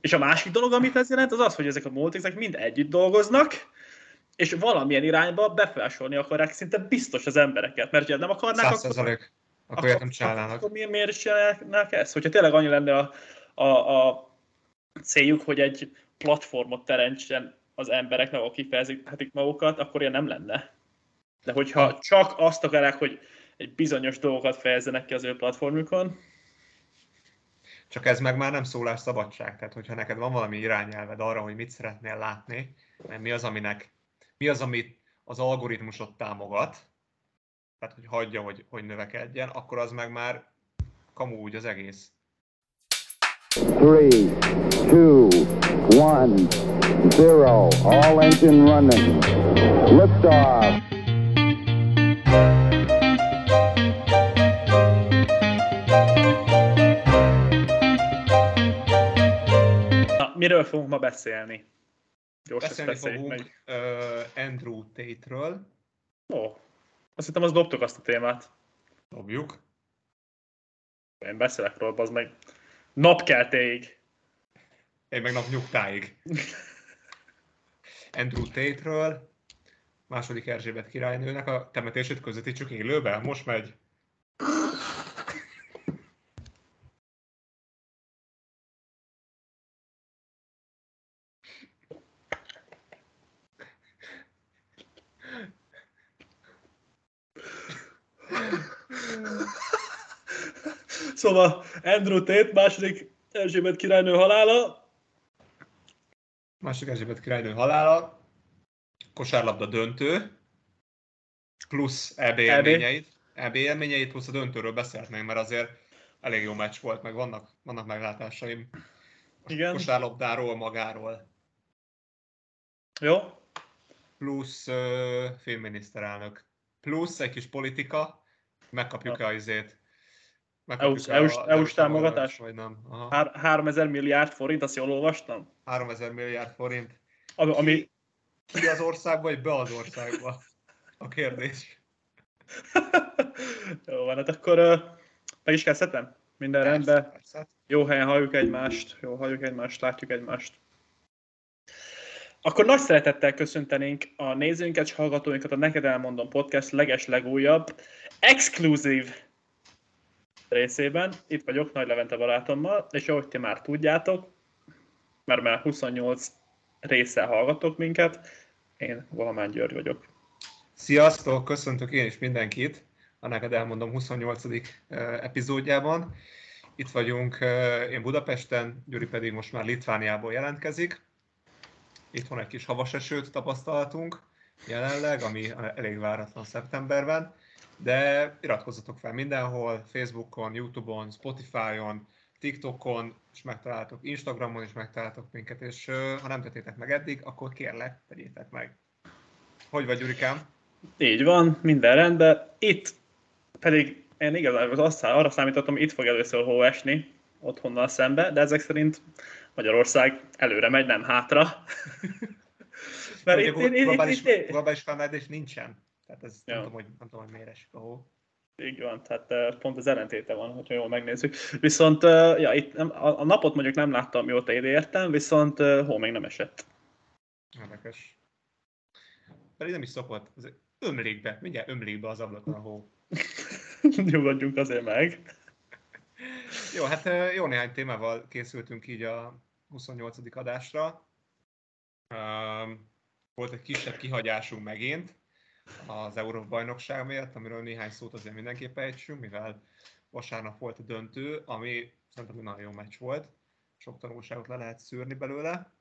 És a másik dolog, amit ez jelent, az az, hogy ezek a multikek mind együtt dolgoznak, és valamilyen irányba befolyásolni akarják szinte biztos az embereket, mert ha nem akarnák, akkor, akkor, akkor nem csinálnának. Akkor miért, miért is csinálnák ezt? Hogyha tényleg annyi lenne a, a, a céljuk, hogy egy platformot teremtsen az embereknek, akik kifejezik magukat, akkor ilyen nem lenne. De hogyha csak azt akarják, hogy egy bizonyos dolgokat fejezzenek ki az ő platformjukon, csak ez meg már nem szólás szabadság. Tehát, hogyha neked van valami irányelved arra, hogy mit szeretnél látni, mert mi az, aminek, mi az, amit az algoritmusot támogat, tehát, hogy hagyja, hogy, hogy növekedjen, akkor az meg már kamu úgy az egész. 3, 2, 1, 0, all engine running. Liftoff. Miről fogunk ma beszélni? Gyors beszélni fogunk meg. Uh, Andrew Tate-ről. Ó, azt hittem, az dobtuk azt a témát. Dobjuk. Én beszélek róla, az meg napkeltéig. Én meg napnyugtáig. Andrew Tate-ről, második Erzsébet királynőnek a temetését közvetítsük élőben? Most megy. Szóval Andrew Tate, második Erzsébet királynő halála. Második Erzsébet királynő halála. Kosárlabda döntő. Plusz EB élményeit. EB élményeit, plusz a döntőről beszélhetnénk, mert azért elég jó meccs volt, meg vannak, vannak meglátásaim. Igen. Kosárlabdáról, magáról. Jó. Plusz uh, filmminiszterelnök. Plusz egy kis politika. Megkapjuk-e a izét? EU-s, EU-s, EU-s támogatás? Vagy nem. Aha. 3000 milliárd forint, azt jól olvastam? 3000 milliárd forint. Ami, ami... Ki, ki az országba, vagy be az országba? A kérdés. Jó van, hát akkor uh, meg is kezdhetem? Minden persze, rendben? Persze. Jó helyen halljuk egymást, jó halljuk egymást, látjuk egymást. Akkor nagy szeretettel köszöntenénk a nézőinket és hallgatóinkat a Neked Elmondom Podcast leges legújabb, exkluzív részében. Itt vagyok Nagy Levente barátommal, és ahogy ti már tudjátok, mert már 28 része hallgatok minket, én Valamán György vagyok. Sziasztok, köszöntök én is mindenkit a neked elmondom 28. epizódjában. Itt vagyunk én Budapesten, Gyuri pedig most már Litvániából jelentkezik. Itt van egy kis havas esőt tapasztaltunk jelenleg, ami elég váratlan szeptemberben de iratkozzatok fel mindenhol, Facebookon, Youtube-on, Spotify-on, TikTokon, és megtaláltok Instagramon is megtaláltok minket, és ha nem tettétek meg eddig, akkor kérlek, tegyétek meg. Hogy vagy, Gyurikám? Így van, minden rendben. Itt pedig én igazából azt, arra számítottam, itt fog először hó esni, otthonnal szembe, de ezek szerint Magyarország előre megy, nem hátra. Mert itt, itt, globális, itt, itt, globális felmelegedés nincsen. Tehát ez ja. nem, tudom, hogy, nem tudom, hogy miért esik a hó. Így van, tehát pont az ellentéte van, hogyha jól megnézzük. Viszont ja, itt nem, a, a napot mondjuk nem láttam, mióta ide értem, viszont hó még nem esett. Érdekes. Pedig nem is szokott. Ez ömlik be, mindjárt ömlik be az ablakon a hó. Nyugodjunk azért meg. jó, hát jó néhány témával készültünk így a 28. adásra. Volt egy kisebb kihagyásunk megint, az Európa-bajnokság miatt, amiről néhány szót azért mindenképp ejtsünk, mivel vasárnap volt a döntő, ami szerintem nagyon jó meccs volt, sok tanulságot le lehet szűrni belőle,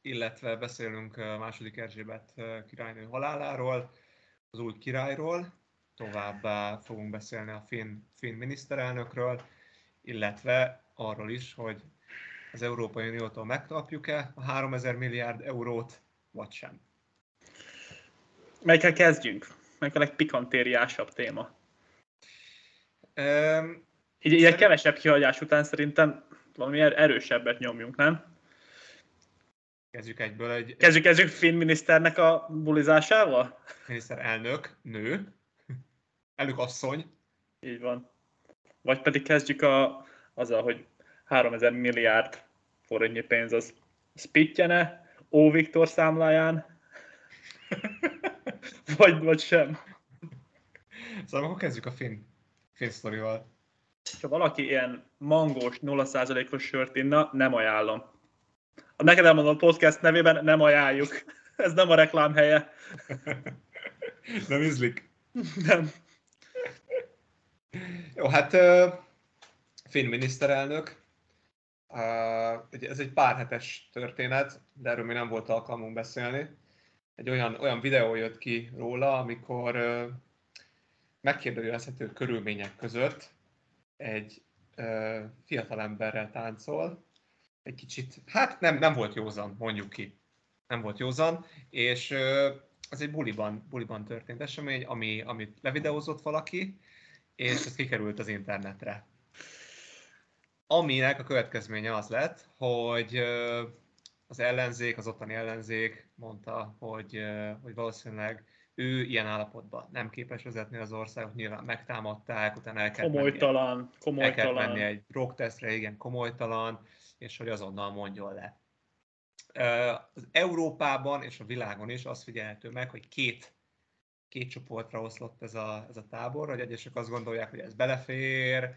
illetve beszélünk második Erzsébet királynő haláláról, az új királyról, továbbá fogunk beszélni a finn, finn miniszterelnökről, illetve arról is, hogy az Európai Uniótól megkapjuk-e a 3000 milliárd eurót, vagy sem. Melyikkel kezdjünk? Melyik a legpikantériásabb téma? Um, így, így egy kevesebb kihagyás után szerintem valami er- erősebbet nyomjunk, nem? Kezdjük egyből egy... Kezdjük, kezdjük Finn miniszternek a bulizásával? Miniszter elnök, nő, elnök asszony. Így van. Vagy pedig kezdjük a, azzal, hogy 3000 milliárd forintnyi pénz az spitjene, Ó Viktor számláján, vagy, vagy sem. Szóval akkor kezdjük a finn, finn sztorival. Ha valaki ilyen mangós, 0%-os sört inna, nem ajánlom. A neked elmondom a podcast nevében nem ajánljuk. Ez nem a reklám helye. Nem ízlik? Nem. Jó, hát uh, finn miniszterelnök, uh, ez egy pár hetes történet, de erről még nem volt alkalmunk beszélni. Egy olyan, olyan videó jött ki róla, amikor uh, megkérdőjelezhető körülmények között egy uh, fiatalemberrel táncol, egy kicsit, hát nem, nem volt józan, mondjuk ki. Nem volt józan, és uh, ez egy buliban, buliban történt esemény, ami, amit levideózott valaki, és ez kikerült az internetre. Aminek a következménye az lett, hogy az ellenzék, az ottani ellenzék mondta, hogy, hogy valószínűleg ő ilyen állapotban nem képes vezetni az országot, nyilván megtámadták, utána el kellett Komolytalan, menni, komolytalan. el kellett menni egy drogtesztre, igen, komolytalan, és hogy azonnal mondjon le. Az Európában és a világon is azt figyelhető meg, hogy két, két csoportra oszlott ez a, ez a tábor, hogy egyesek azt gondolják, hogy ez belefér,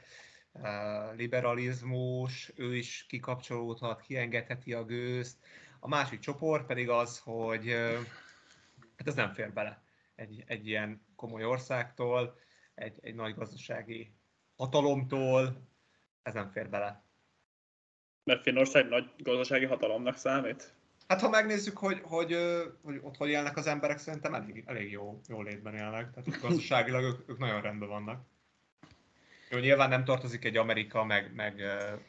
liberalizmus, ő is kikapcsolódhat, kiengedheti a gőzt. A másik csoport pedig az, hogy hát ez nem fér bele egy, egy ilyen komoly országtól, egy, egy nagy gazdasági hatalomtól, ez nem fér bele. Mert Finnország nagy gazdasági hatalomnak számít? Hát ha megnézzük, hogy, hogy, hogy ott hogy élnek az emberek, szerintem elég, elég jó, jó létben élnek. Tehát gazdaságilag ők, ők nagyon rendben vannak. Jó, nyilván nem tartozik egy Amerika, meg, meg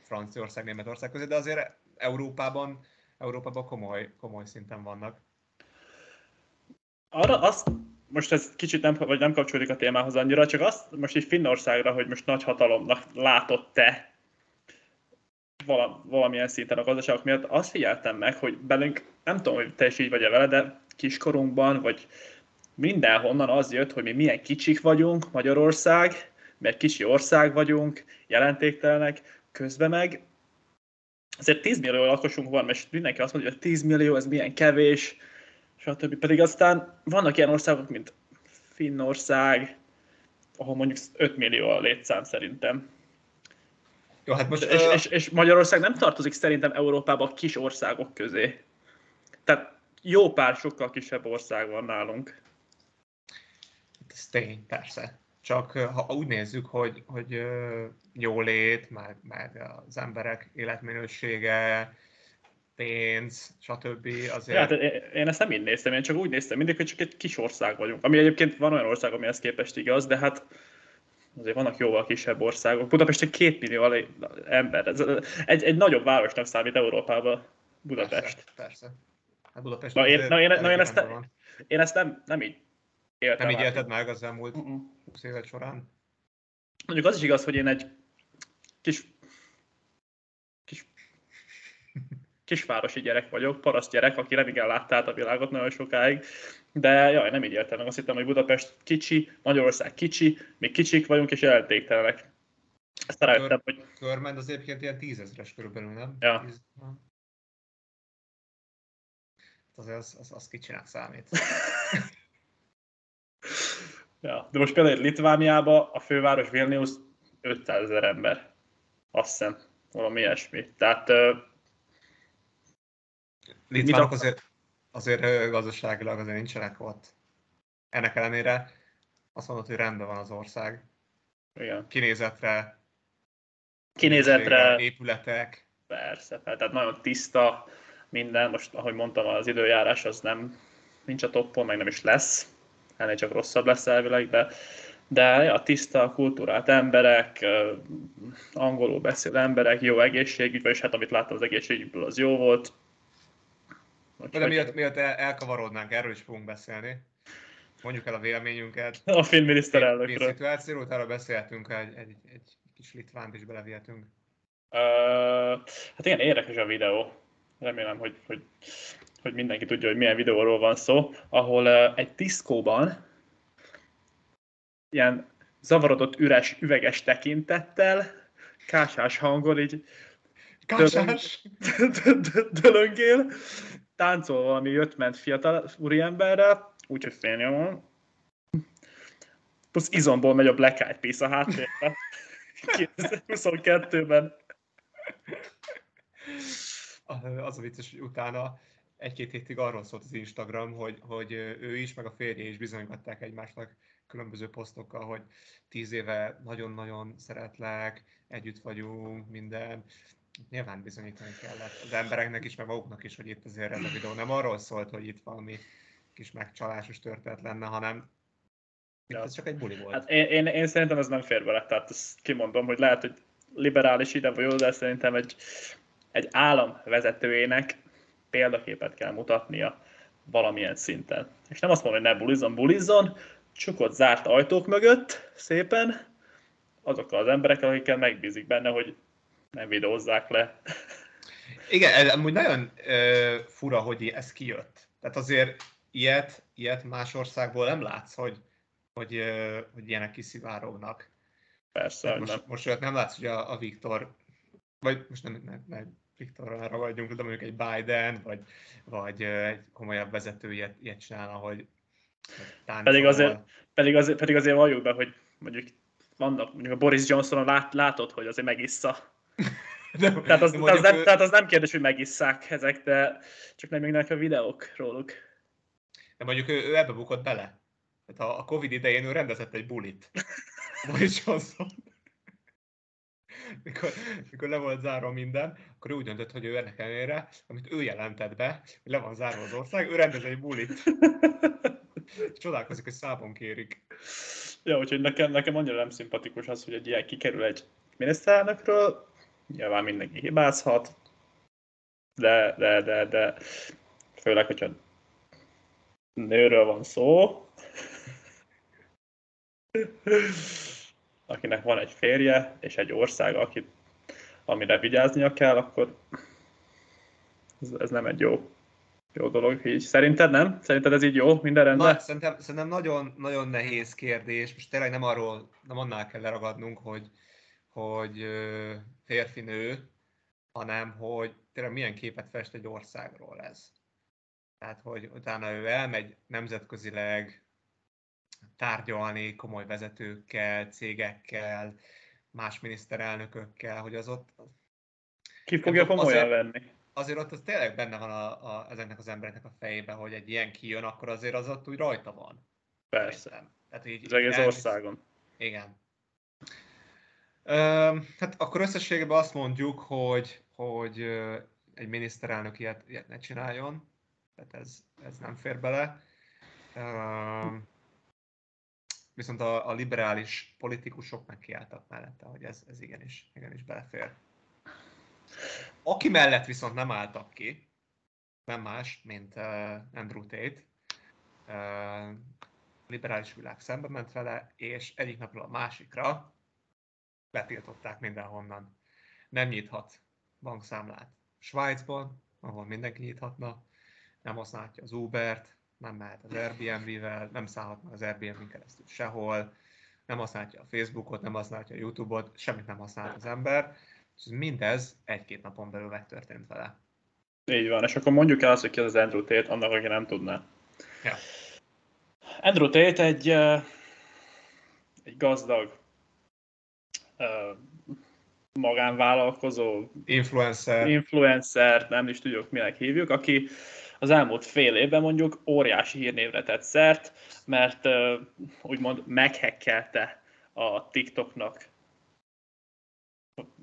Franciaország, Németország közé, de azért Európában, Európában komoly, komoly szinten vannak. Arra azt, most ez kicsit nem, vagy nem kapcsolódik a témához annyira, csak azt most így Finnországra, hogy most nagy hatalomnak látott-te valamilyen szinten a gazdaságok miatt, azt figyeltem meg, hogy belünk, nem tudom, hogy te is így vagy-e vele, de kiskorunkban, vagy mindenhonnan az jött, hogy mi milyen kicsik vagyunk, Magyarország, mert kicsi ország vagyunk, jelentéktelenek, közben meg azért 10 millió lakosunk van, és mindenki azt mondja, hogy 10 millió, ez milyen kevés, stb. Pedig aztán vannak ilyen országok, mint Finnország, ahol mondjuk 5 millió a létszám szerintem. Jó, hát most, és, uh... és, és Magyarország nem tartozik szerintem Európába a kis országok közé. Tehát jó pár sokkal kisebb ország van nálunk. Ez tény, persze. Csak ha úgy nézzük, hogy, hogy jólét, meg, meg az emberek életminősége, pénz, stb. azért... Ja, hát én ezt nem így néztem, én csak úgy néztem mindig, hogy csak egy kis ország vagyunk. Ami egyébként van olyan ország, amihez képest igaz, de hát azért vannak jóval kisebb országok. Budapest egy két millió ember. Ez egy, egy nagyobb városnak számít Európában Budapest. Persze, persze. Hát Budapest na, én, na, én, na, én, ezt, én ezt nem, nem így éltem. Nem így élted meg az elmúlt uh-uh. 20 évet során? Mondjuk az is igaz, hogy én egy kis, kis kisvárosi gyerek vagyok, paraszt gyerek, aki nem igen látta át a világot nagyon sokáig, de jaj, nem így éltem meg. Azt hittem, hogy Budapest kicsi, Magyarország kicsi, mi kicsik vagyunk és jelentéktelenek. Ezt rájöttem, hogy... Körmend az egyébként ilyen tízezres körülbelül, nem? Ja. Tíz... Azért az, az, az kicsinek számít. ja, de most például Litvániában a főváros Vilnius 500 ezer ember. Azt hiszem, valami ilyesmi. Tehát Litvánok azért, azért gazdaságilag azért nincsenek ott. Ennek ellenére azt mondod, hogy rendben van az ország. Igen. Kinézetre, kinézetre, épületek. Persze, tehát nagyon tiszta minden. Most, ahogy mondtam, az időjárás az nem nincs a toppon, meg nem is lesz. Ennél csak rosszabb lesz elvileg, de, de ja, tiszta, kultúrált emberek, angolul beszél emberek, jó egészségügy, vagyis hát amit láttam az egészségügyből, az jó volt. Úgyhogy... De miatt, miatt el, elkavarodnánk, erről is fogunk beszélni. Mondjuk el a véleményünket. A finn miniszterelnökről. A szituációról, utána beszélhetünk, egy, egy, egy kis litvánt is belevihetünk. Uh, hát igen, érdekes a videó. Remélem, hogy, hogy, hogy mindenki tudja, hogy milyen videóról van szó, ahol egy diszkóban ilyen zavarodott üres üveges tekintettel, kásás hangol így Kásás! dölöngél, táncol valami jött-ment fiatal úriemberrel, úgyhogy félnyomon. Plusz izomból megy a Black Eyed Peas a háttérben. 2022-ben. Az a vicces, hogy utána egy-két hétig arról szólt az Instagram, hogy, hogy ő is, meg a férje is bizonygatták egymásnak különböző posztokkal, hogy tíz éve nagyon-nagyon szeretlek, együtt vagyunk, minden. Nyilván bizonyítani kellett az embereknek is, meg maguknak is, hogy itt azért ez a videó nem arról szólt, hogy itt valami kis megcsalásos történet lenne, hanem ja. ez csak egy buli volt. Hát én, én, én szerintem ez nem fér bele, tehát ezt kimondom, hogy lehet, hogy liberális ide vagy de szerintem egy, egy állam vezetőjének példaképet kell mutatnia valamilyen szinten. És nem azt mondom, hogy ne bulizzon, bulizzon, csak ott zárt ajtók mögött szépen, azok az emberek, akikkel megbízik benne, hogy nem videózzák le. Igen, ez amúgy nagyon ö, fura, hogy ez kijött. Tehát azért ilyet, ilyet más országból nem látsz, hogy, hogy, ö, hogy ilyenek kiszivárognak. Persze, most, nem. most olyat nem látsz, hogy a, a Viktor, vagy most nem, nem, nem Viktorra ragadjunk, de mondjuk egy Biden, vagy, vagy egy komolyabb vezető ilyet, ilyet csinálna, hogy pedig azért, pedig, azért, pedig azért valljuk be, hogy mondjuk vannak, mondjuk a Boris Johnson lát, látod, hogy azért megissza. De, tehát, az, de az nem, ő... tehát az nem kérdés, hogy megisszák ezek, de csak nem még a videók róluk. De mondjuk ő, ő ebbe bukott bele. Tehát a, a Covid idején ő rendezett egy bulit. Boris Johnson mikor, mikor le volt zárva minden, akkor ő úgy döntött, hogy ő ennek ellenére, amit ő jelentett be, hogy le van zárva az ország, ő rendez egy bulit. Csodálkozik, hogy számon kérik. Ja, úgyhogy nekem, nekem annyira nem szimpatikus az, hogy egy ilyen kikerül egy miniszterelnökről, nyilván mindenki hibázhat, de, de, de, de főleg, hogyha nőről van szó, akinek van egy férje és egy ország, akit, amire vigyáznia kell, akkor ez, ez nem egy jó, jó dolog. Így szerinted nem? Szerinted ez így jó? Minden rendben? Na, szerintem, szerintem nagyon, nagyon nehéz kérdés. Most tényleg nem arról, nem annál kell leragadnunk, hogy, hogy férfi-nő, hanem hogy tényleg milyen képet fest egy országról ez. Tehát, hogy utána ő elmegy nemzetközileg, tárgyalni komoly vezetőkkel, cégekkel, más miniszterelnökökkel, hogy az ott... Ki fogja komolyan azért, venni? Azért ott az tényleg benne van a, a, ezeknek az embereknek a fejében, hogy egy ilyen kijön, akkor azért az ott úgy rajta van. Persze. Tehát így, az egész elvisz... országon. Igen. Ö, hát akkor összességében azt mondjuk, hogy, hogy egy miniszterelnök ilyet, ilyet ne csináljon, tehát ez, ez nem fér bele. Ö, viszont a, a liberális politikusok megkiálltak mellette, hogy ez, ez igenis, igenis belefér. Aki mellett viszont nem álltak ki, nem más, mint uh, Andrew Tate, uh, liberális világ szembe ment vele, és egyik napról a másikra betiltották mindenhonnan. Nem nyithat bankszámlát Svájcban, ahol mindenki nyithatna, nem használhatja az Ubert, nem mehet az Airbnb-vel, nem szállhat meg az Airbnb keresztül sehol, nem használja a Facebookot, nem használja a YouTube-ot, semmit nem használ az ember, és mindez egy-két napon belül megtörtént vele. Így van, és akkor mondjuk el azt, hogy ki az Andrew Tate, annak, aki nem tudná. Ja. Andrew Tate egy, egy gazdag magánvállalkozó, influencer, influencer, nem is tudjuk minek hívjuk, aki az elmúlt fél évben mondjuk óriási hírnévre tett szert, mert úgymond meghekkelte a TikToknak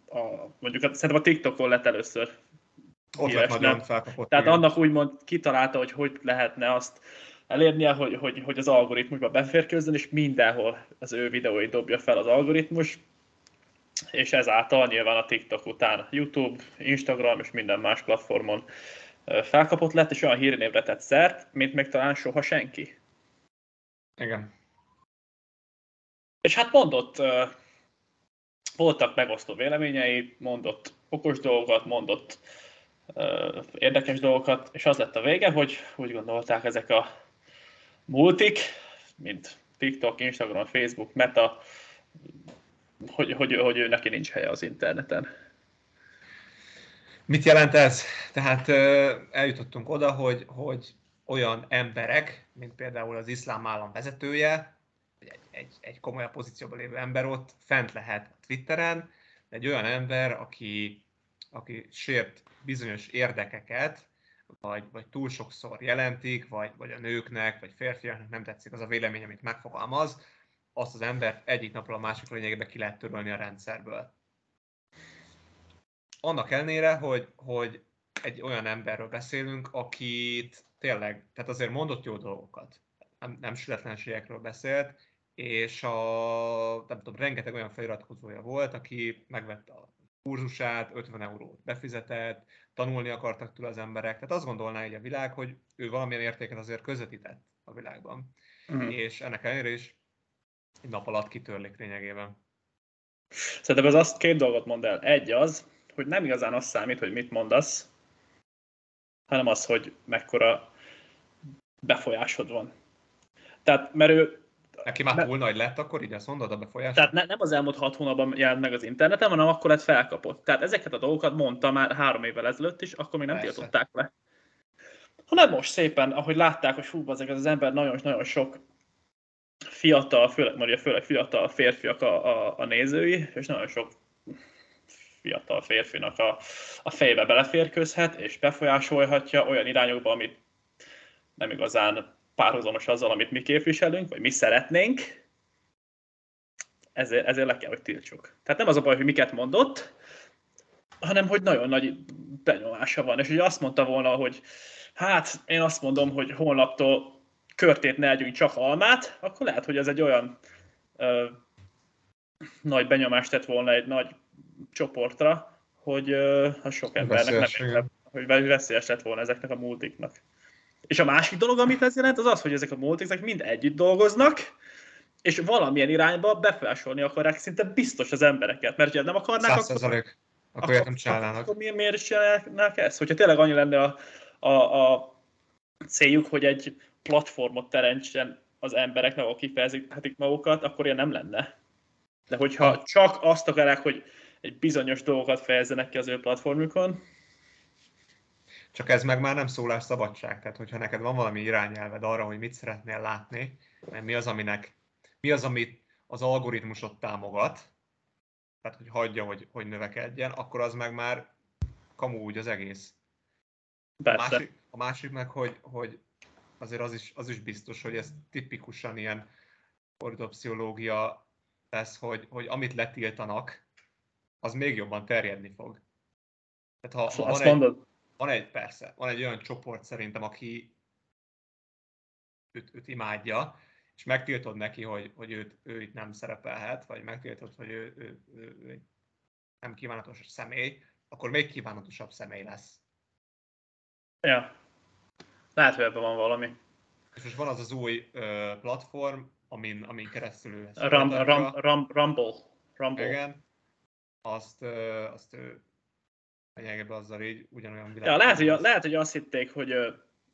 a, mondjuk szerintem a TikTokon lett először ott lett nagyon felkapott. Tehát igen. annak úgymond kitalálta, hogy hogy lehetne azt elérnie, hogy, hogy, hogy az algoritmusba beférkőzzön, és mindenhol az ő videóit dobja fel az algoritmus, és ezáltal nyilván a TikTok után YouTube, Instagram és minden más platformon felkapott lett, és olyan hírnévre tett szert, mint még talán soha senki. Igen. És hát mondott, voltak megosztó véleményei, mondott okos dolgokat, mondott érdekes dolgokat, és az lett a vége, hogy úgy gondolták ezek a multik, mint TikTok, Instagram, Facebook, Meta, hogy, hogy, hogy ő neki nincs helye az interneten. Mit jelent ez? Tehát eljutottunk oda, hogy, hogy olyan emberek, mint például az iszlám állam vezetője, egy, egy, egy komolyabb pozícióban lévő ember ott fent lehet Twitteren, egy olyan ember, aki, aki sért bizonyos érdekeket, vagy, vagy túl sokszor jelentik, vagy, vagy a nőknek, vagy férfiaknak nem tetszik az a vélemény, amit megfogalmaz, azt az embert egyik napról a másik lényegében ki lehet törölni a rendszerből. Annak ellenére, hogy, hogy egy olyan emberről beszélünk, akit tényleg, tehát azért mondott jó dolgokat, nem, nem sületlenségekről beszélt, és a, nem tudom, rengeteg olyan feliratkozója volt, aki megvette a kurzusát, 50 eurót befizetett, tanulni akartak tőle az emberek. Tehát azt gondolná egy a világ, hogy ő valamilyen értéket azért közvetített a világban. Mm. És ennek ellenére is egy nap alatt kitörlik lényegében. Szerintem az azt két dolgot mond el. Egy az, hogy nem igazán az számít, hogy mit mondasz, hanem az, hogy mekkora befolyásod van. Tehát, mert ő Neki már túl nagy lett, akkor így azt mondod a befolyás? Tehát ne, nem az elmúlt hat hónapban jelent meg az interneten, hanem akkor lett felkapott. Tehát ezeket a dolgokat mondta már három évvel ezelőtt is, akkor még nem Persze. tiltották le. Hanem most szépen, ahogy látták, hogy fú, ezek az ember nagyon-nagyon sok fiatal, főleg, Maria, főleg fiatal férfiak a, a, a nézői, és nagyon sok fiatal férfinak a, a fejbe beleférkőzhet, és befolyásolhatja olyan irányokba, amit nem igazán párhuzamos azzal, amit mi képviselünk, vagy mi szeretnénk, ezért, ezért le kell, hogy tiltsuk. Tehát nem az a baj, hogy miket mondott, hanem hogy nagyon nagy benyomása van. És hogy azt mondta volna, hogy hát én azt mondom, hogy holnaptól körtét ne együnk csak almát, akkor lehet, hogy ez egy olyan ö, nagy benyomást tett volna egy nagy csoportra, hogy ö, ha sok embernek nem hogy veszélyes lett volna ezeknek a multiknak. És a másik dolog, amit ez jelent, az az, hogy ezek a multik mind együtt dolgoznak, és valamilyen irányba befolyásolni akarják szinte biztos az embereket, mert ha nem akarnák, akkor, akkor, akkor, nem csinálnának. Akkor miért, miért is csinálnák ezt? Hogyha tényleg annyi lenne a, a, a céljuk, hogy egy platformot teremtsen az embereknek, akik kifejezhetik magukat, akkor ilyen nem lenne. De hogyha csak azt akarják, hogy egy bizonyos dolgokat fejezzenek ki az ő platformjukon, csak ez meg már nem szólás szabadság. Tehát, hogyha neked van valami irányelved arra, hogy mit szeretnél látni, mert mi az, aminek, mi az, amit az algoritmusot támogat, tehát, hogy hagyja, hogy, hogy növekedjen, akkor az meg már kamu úgy az egész. A másik, a másik meg, hogy, hogy azért az is, az is biztos, hogy ez tipikusan ilyen fordítópszichológia lesz, hogy, hogy amit letiltanak, az még jobban terjedni fog. Tehát ha, ha van, egy, van egy, persze, van egy olyan csoport szerintem, aki őt, őt imádja, és megtiltod neki, hogy, hogy őt, ő itt nem szerepelhet, vagy megtiltod, hogy ő, ő, ő, ő nem kívánatos személy, akkor még kívánatosabb személy lesz. Ja. Lehet, hogy ebben van valami. És most van az az új ö, platform, amin, amin keresztül ő Rum, rum, rum, Rumble. Rumble. Igen. Azt, azt ő lényegében azzal így ugyanolyan világ. Ja, lehet, hogy, lehet, hogy azt hitték, hogy,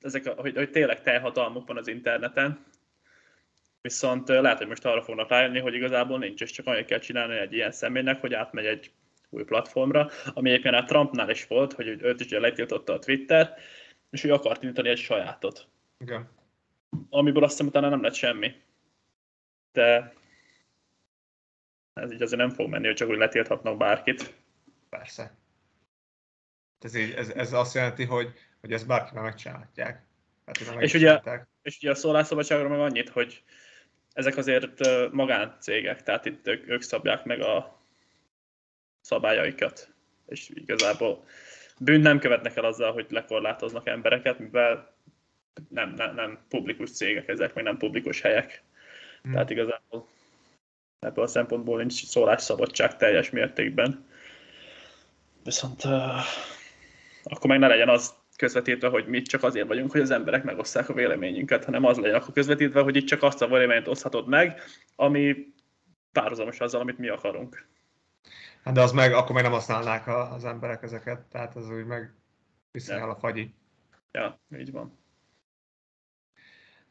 ezek a, hogy, hogy tényleg teljhatalmuk van az interneten, viszont lehet, hogy most arra fognak rájönni, hogy igazából nincs, és csak annyit kell csinálni egy ilyen személynek, hogy átmegy egy új platformra, ami egyébként a Trumpnál is volt, hogy őt is letiltotta a Twitter, és ő akart nyújtani egy sajátot. Igen. Amiből azt hiszem utána nem lett semmi. De ez így azért nem fog menni, hogy csak úgy letilthatnak bárkit. Persze. Ez, így, ez, ez azt jelenti, hogy, hogy ezt bárkivel megcsinálhatják. Hát, és, ugye, és ugye a szólásszabadságra meg annyit, hogy ezek azért magáncégek, tehát itt ők, ők szabják meg a szabályaikat. És igazából bűn nem követnek el azzal, hogy lekorlátoznak embereket, mivel nem, nem, nem publikus cégek ezek, meg nem publikus helyek. Hmm. Tehát igazából ebből a szempontból nincs szólásszabadság teljes mértékben. Viszont uh, akkor meg ne legyen az közvetítve, hogy mi csak azért vagyunk, hogy az emberek megosszák a véleményünket, hanem az legyen akkor közvetítve, hogy itt csak azt a véleményt oszthatod meg, ami párhuzamos azzal, amit mi akarunk. Hát de az meg, akkor meg nem használnák az emberek ezeket, tehát az úgy meg viszonyal a fagyi. Ja, így van.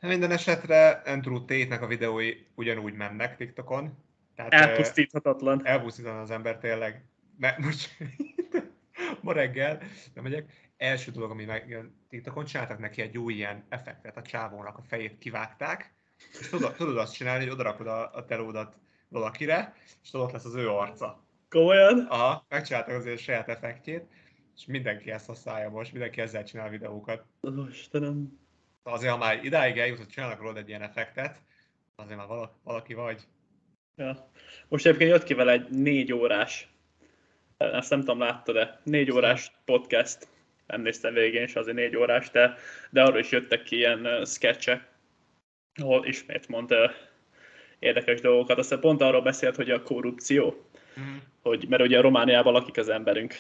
Minden esetre Andrew Tate-nek a videói ugyanúgy mennek TikTokon. Tehát, elpusztíthatatlan. Elpusztíthatatlan az ember tényleg. Ne, most ma reggel, nem megyek, első dolog, ami megjön TikTokon, csináltak neki egy jó ilyen effektet, a csávónak a fejét kivágták, és tudod, tudod azt csinálni, hogy odarakod a, a telódat valakire, és tudod, ott lesz az ő arca. Komolyan? Aha, megcsináltak azért a saját effektjét, és mindenki ezt használja most, mindenki ezzel csinál videókat. Ó, Istenem. Azért, ha már idáig eljutott, csinálnak rólad egy ilyen effektet, azért már valaki vagy. Ja. Most egyébként jött ki vele egy négy órás, ezt nem tudom, láttad-e, négy órás podcast. Nem néztem végén is azért négy órás, de, de arról is jöttek ki ilyen uh, sketchek, ahol ismét mond uh, érdekes dolgokat. Aztán pont arról beszélt, hogy a korrupció, Mm. hogy, mert ugye Romániában lakik az emberünk.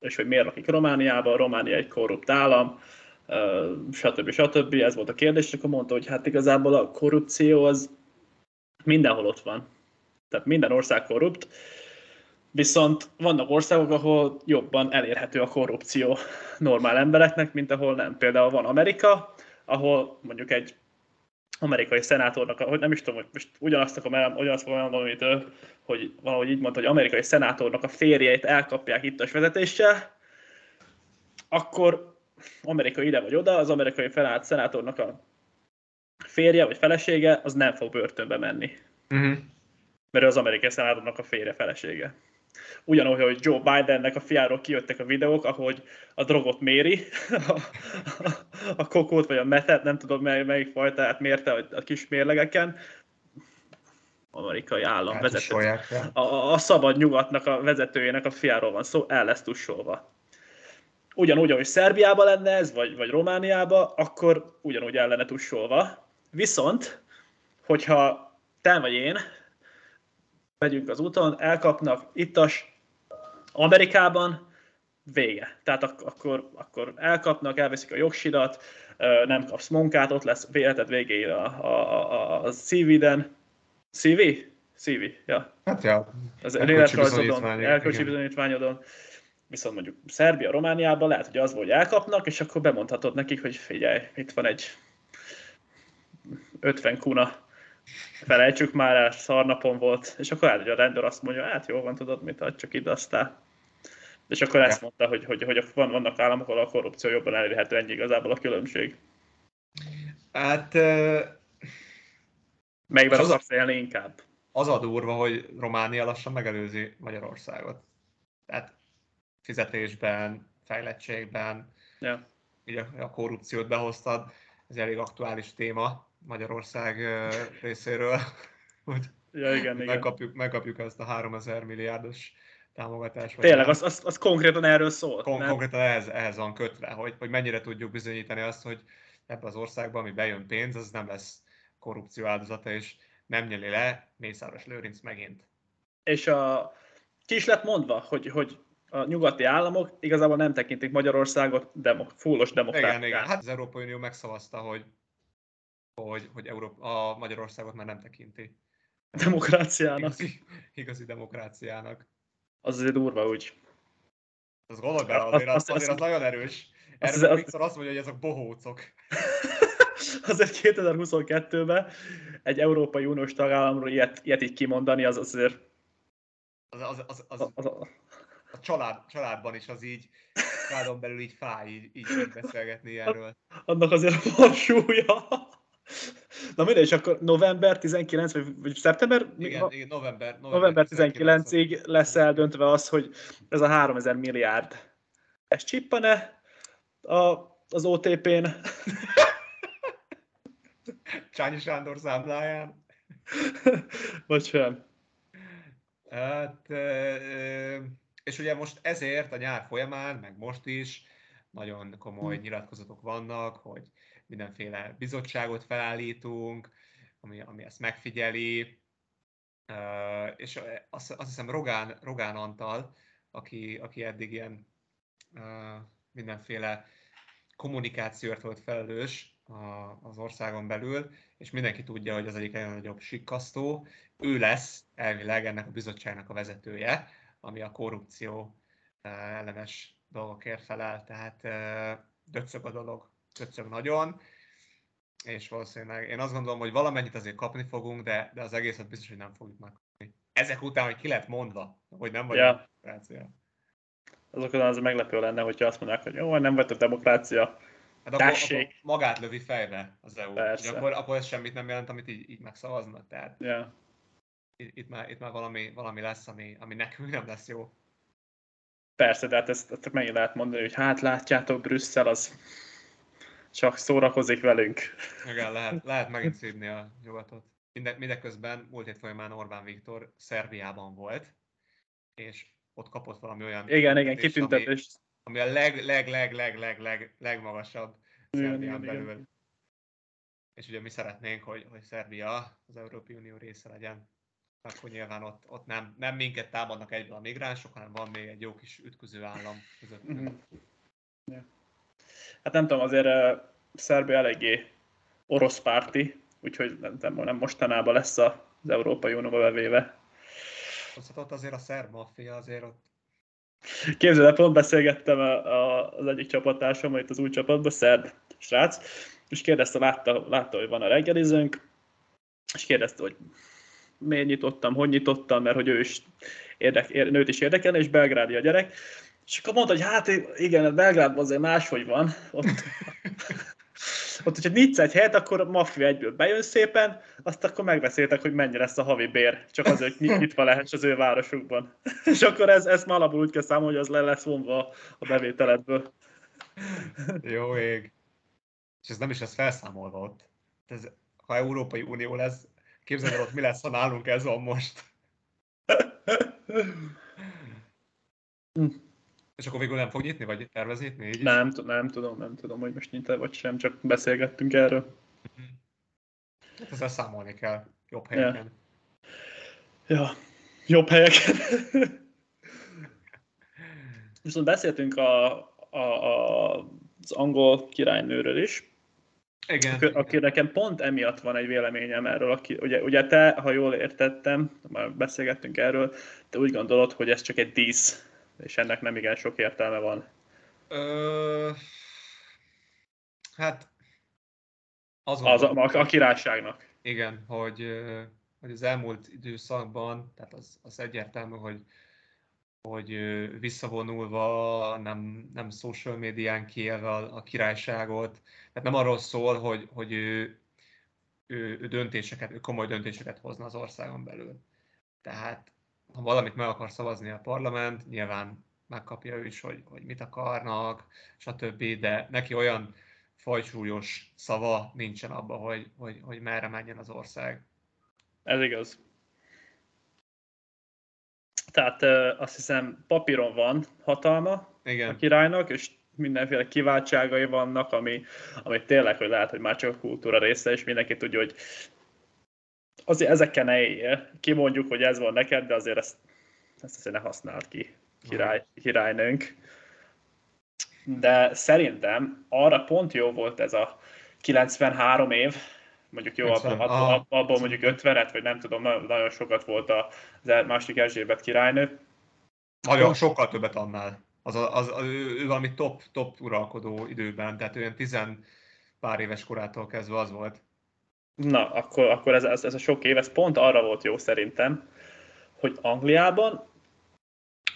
És hogy miért lakik Romániában, Románia egy korrupt állam, uh, stb. stb. Ez volt a kérdés, és akkor mondta, hogy hát igazából a korrupció az mindenhol ott van. Tehát minden ország korrupt, viszont vannak országok, ahol jobban elérhető a korrupció normál embereknek, mint ahol nem. Például van Amerika, ahol mondjuk egy amerikai szenátornak, hogy nem is tudom, hogy most ugyanazt akarom, el, ugyanazt akarom elmondani, amit ő, hogy valahogy így mondta, hogy amerikai szenátornak a férjeit elkapják itt a vezetéssel, akkor Amerika ide vagy oda, az amerikai szenátornak a férje vagy felesége, az nem fog börtönbe menni, Mm-hmm. mert az amerikai szenátornak a férje felesége. Ugyanúgy, hogy Joe Bidennek a fiáról kijöttek a videók, ahogy a drogot méri, a, a kokót vagy a metet, nem tudom mely, melyik fajtát mérte a, kis mérlegeken, amerikai állam Hát vezető. A, a szabad nyugatnak a vezetőjének a fiáról van szó, el lesz tussolva. Ugyanúgy, ahogy Szerbiában lenne ez, vagy, vagy Romániában, akkor ugyanúgy el lenne tussolva. Viszont, hogyha te vagy én megyünk az úton, elkapnak ittas Amerikában, vége. Tehát ak- akkor, akkor elkapnak, elveszik a jogsidat, nem kapsz munkát, ott lesz életed végéig a, a, a, a CV-den. CV? CV, ja Hát ja, az életrajzodon, elkölcsi bizonyítványodon, viszont mondjuk Szerbia, Romániában lehet, hogy az volt, hogy elkapnak, és akkor bemondhatod nekik, hogy figyelj, itt van egy 50 kuna, felejtsük már el, szarnapon volt, és akkor hogy a rendőr azt mondja, hát jó van, tudod mit, adj csak ide, aztán. És akkor ezt mondta, hogy, hogy, hogy van, vannak államok, ahol a korrupció jobban elérhető, ennyi igazából a különbség. hát ö, Melyikben És az a- inkább? az a durva, hogy Románia lassan megelőzi Magyarországot. Tehát fizetésben, fejlettségben, így a, a korrupciót behoztad, ez elég aktuális téma Magyarország részéről, hogy Ja, igen, igen. megkapjuk, megkapjuk ezt a 3000 milliárdos támogatást. Tényleg, az, az, az konkrétan erről szólt. Kon- nem? konkrétan ehhez, ehhez van kötve, hogy, hogy mennyire tudjuk bizonyítani azt, hogy ebbe az országban, ami bejön pénz, az nem lesz korrupció áldozata, és nem nyeli le Mészáros Lőrinc megint. és a, ki is lett mondva, hogy, hogy a nyugati államok igazából nem tekintik Magyarországot demok, fullos Igen, demokráciának. igen. Hát az Európai Unió megszavazta, hogy, hogy, hogy Európa, a Magyarországot már nem tekinti. demokráciának. Igazi, igazi demokráciának. Az azért durva úgy. Az gondolj bele, azért az, azért az azt- nagyon erős. Erről azt- Viktor azt mondja, hogy ezek bohócok. Azért 2022-ben egy Európai Uniós tagállamról ilyet, ilyet így kimondani, az azért Az, az, az, az, az, az, az, a család, családban is az így, családon belül így fáj, így, így, beszélgetni erről. annak azért van súlya. Na mindegy, és akkor november 19, vagy, vagy szeptember? Igen, igen november, november 19-ig lesz eldöntve az, hogy ez a 3000 milliárd, ez csippane a, az OTP-n, Csányi Sándor számláján. vagy sem. Hát, és ugye most ezért a nyár folyamán, meg most is nagyon komoly Hm. nyilatkozatok vannak, hogy mindenféle bizottságot felállítunk, ami, ami ezt megfigyeli, Ö, és azt, azt hiszem Rogán, Rogán Antal, aki, aki eddig ilyen mindenféle kommunikációért volt felelős az országon belül, és mindenki tudja, hogy az egyik legnagyobb sikkasztó, ő lesz elvileg ennek a bizottságnak a vezetője, ami a korrupció eh, ellenes dolgokért felel, tehát eh, döcög a dolog, döcög nagyon, és valószínűleg én azt gondolom, hogy valamennyit azért kapni fogunk, de, de az egészet biztos, hogy nem fogjuk megkapni. Ezek után, hogy ki lett mondva, hogy nem vagy Ja. demokrácia. azokon az meglepő lenne, hogyha azt mondják, hogy jó, nem a demokrácia. Hát akkor, akkor magát lövi fejbe az EU. Persze. Akkor, akkor ez semmit nem jelent, amit így, így megszavaznak. Tehát yeah. itt, itt, már, itt már valami, valami lesz, ami, ami nekünk nem lesz jó. Persze, de hát ezt, ezt megint lehet mondani, hogy hát látjátok, Brüsszel az csak szórakozik velünk. Igen, lehet, lehet megint szívni a nyugatot. Minde, mindeközben múlt hét folyamán Orbán Viktor Szerbiában volt, és ott kapott valami olyan... Igen, igen, kitüntetés. Ami, ami a leg, leg, leg, leg, leg, leg, legmagasabb Szerbián belül. Igen. És ugye mi szeretnénk, hogy, hogy Szerbia az Európai Unió része legyen. Akkor nyilván ott, ott nem, nem minket támadnak egyből a migránsok, hanem van még egy jó kis ütköző állam között. Mm-hmm. Yeah. Hát nem tudom, azért Szerbia eléggé orosz párti, úgyhogy nem, nem, nem mostanában lesz az Európai Unióba bevéve. Hát ott azért a szerb maffia azért ott Képzeld el, pont beszélgettem a, a, az egyik csapattársam, itt az új csapatban, szerb srác, és kérdezte, látta, látta, hogy van a reggelizőnk, és kérdezte, hogy miért nyitottam, hogy nyitottam, mert hogy ő is érdek, nőt is érdekel, és belgrádi a gyerek. És akkor mondta, hogy hát igen, Belgrádban azért máshogy van. Ott, ott hogyha nyitsz egy helyet, akkor a maffia egyből bejön szépen, azt akkor megbeszéltek, hogy mennyi lesz a havi bér, csak azért, hogy nyitva lehess az ő városukban. És akkor ez, ez már alapul úgy kell számolni, hogy az le lesz vonva a bevételedből. Jó ég. És ez nem is lesz felszámolva ott. Ez, ha Európai Unió lesz, képzeld el ott mi lesz, ha nálunk ez van most. És akkor végül nem fog nyitni, vagy tervez nyitni? Így nem, is? nem tudom, nem tudom, hogy most nyit vagy sem, csak beszélgettünk erről. Hát ezzel számolni kell, jobb helyeken. Ja, ja jobb helyeken. Viszont beszéltünk a, a, a, az angol királynőről is, igen. Aki, aki nekem pont emiatt van egy véleményem erről, aki, ugye, ugye te, ha jól értettem, már beszélgettünk erről, te úgy gondolod, hogy ez csak egy dísz és ennek nem igen sok értelme van. Ö, hát az, az a, a, királyságnak. Igen, hogy, hogy az elmúlt időszakban, tehát az, az egyértelmű, hogy, hogy visszavonulva, nem, nem social médián kiélve a, a királyságot, tehát nem arról szól, hogy, hogy ő, ő, ő döntéseket, ő komoly döntéseket hozna az országon belül. Tehát ha valamit meg akar szavazni a parlament, nyilván megkapja ő is, hogy, hogy mit akarnak, stb., de neki olyan fajsúlyos szava nincsen abban, hogy, hogy, hogy merre menjen az ország. Ez igaz. Tehát azt hiszem papíron van hatalma Igen. a királynak, és mindenféle kiváltságai vannak, ami, ami tényleg, hogy lehet, hogy már csak a kultúra része, és mindenki tudja, hogy azért ezekkel ne éljél. Kimondjuk, hogy ez van neked, de azért ezt, ezt azért ne használd ki, király, királynőnk. De szerintem arra pont jó volt ez a 93 év, mondjuk jó, abban, abban, abban mondjuk 50-et, vagy nem tudom, nagyon, nagyon sokat volt az második Erzsébet királynő. Nagyon sokkal többet annál. Az, az, az, az ő, ő valami top, top uralkodó időben, tehát olyan tizen pár éves korától kezdve az volt. Na, akkor, akkor ez, ez, ez a sok év, ez pont arra volt jó szerintem, hogy Angliában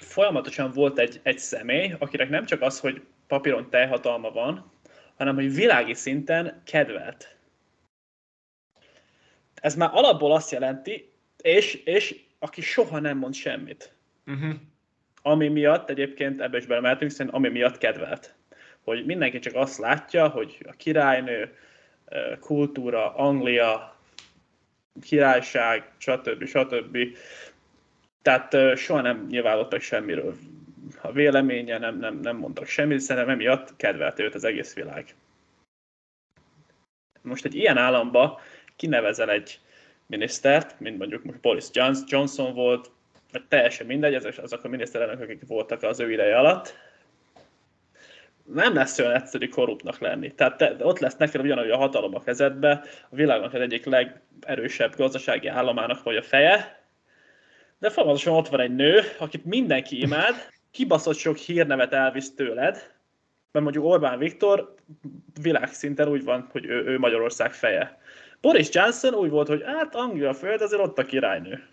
folyamatosan volt egy, egy személy, akinek nem csak az, hogy papíron teljhatalma van, hanem hogy világi szinten kedvelt. Ez már alapból azt jelenti, és, és aki soha nem mond semmit. Uh-huh. Ami miatt egyébként ebbe is belemeltünk, szerintem ami miatt kedvelt. Hogy mindenki csak azt látja, hogy a királynő, kultúra, Anglia, királyság, stb. stb. Tehát soha nem nyilvánultak semmiről. A véleménye nem, nem, nem mondtak semmit, szerintem emiatt kedvelte őt az egész világ. Most egy ilyen államba kinevezel egy minisztert, mint mondjuk most Boris Johnson volt, vagy teljesen mindegy, ezek azok a miniszterelnök, akik voltak az ő ideje alatt, nem lesz olyan egyszerű korruptnak lenni. Tehát te, ott lesz neked ugyanúgy a hatalom a kezedbe, a világnak az egyik legerősebb gazdasági államának vagy a feje, de folyamatosan ott van egy nő, akit mindenki imád, kibaszott sok hírnevet elvisz tőled, mert mondjuk Orbán Viktor világszinten úgy van, hogy ő, ő Magyarország feje. Boris Johnson úgy volt, hogy hát Anglia föld, azért ott a királynő.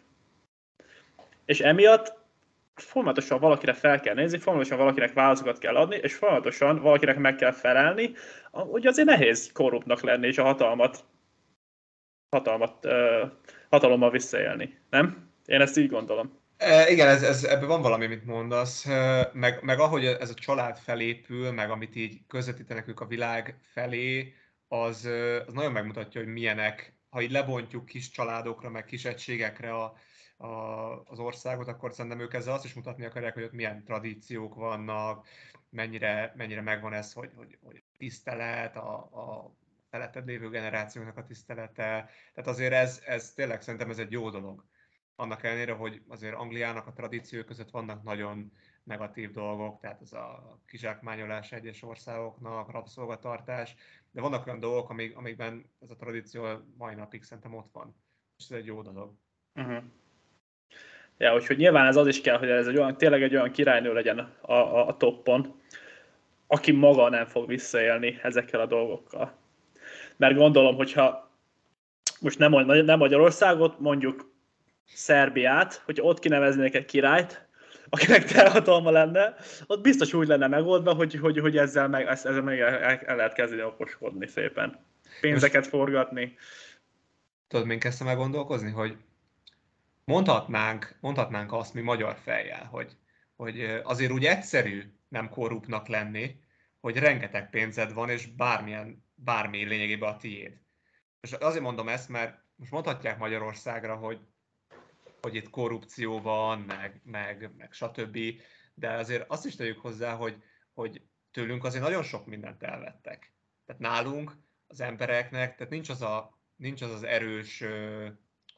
És emiatt folyamatosan valakire fel kell nézni, folyamatosan valakinek válaszokat kell adni, és folyamatosan valakinek meg kell felelni. Ugye azért nehéz korruptnak lenni, és a hatalmat, hatalmat hatalommal visszaélni, nem? Én ezt így gondolom. E, igen, ez, ez, ebben van valami, amit mondasz, meg, meg ahogy ez a család felépül, meg amit így közvetítenek ők a világ felé, az, az nagyon megmutatja, hogy milyenek, ha így lebontjuk kis családokra, meg kis egységekre a, a, az országot, akkor szerintem ők ezzel azt is mutatni akarják, hogy ott milyen tradíciók vannak, mennyire, mennyire megvan ez, hogy, hogy, hogy tisztelet, a, a feletted lévő generációnak a tisztelete. Tehát azért ez, ez tényleg szerintem ez egy jó dolog. Annak ellenére, hogy azért Angliának a tradíciók között vannak nagyon negatív dolgok, tehát ez a kizsákmányolás egyes országoknak, rabszolgatartás, de vannak olyan dolgok, amik, amikben ez a tradíció mai napig szerintem ott van. És ez egy jó dolog. Uh-huh. Ja, úgyhogy nyilván ez az is kell, hogy ez egy olyan, tényleg egy olyan királynő legyen a, a, a toppon, aki maga nem fog visszaélni ezekkel a dolgokkal. Mert gondolom, hogyha most nem, nem Magyarországot, mondjuk Szerbiát, hogy ott kineveznék egy királyt, akinek telhatalma lenne, ott biztos úgy lenne megoldva, hogy, hogy, hogy ezzel, meg, ezzel meg el, el lehet kezdeni okoskodni szépen. Pénzeket forgatni. Tudod, még kezdtem el gondolkozni, hogy mondhatnánk, mondhatnánk azt mi magyar fejjel, hogy, hogy azért úgy egyszerű nem korruptnak lenni, hogy rengeteg pénzed van, és bármilyen, bármi lényegében a tiéd. És azért mondom ezt, mert most mondhatják Magyarországra, hogy hogy itt korrupció van, meg, meg, meg stb. De azért azt is tegyük hozzá, hogy, hogy tőlünk azért nagyon sok mindent elvettek. Tehát nálunk, az embereknek, tehát nincs az a, nincs az, az erős,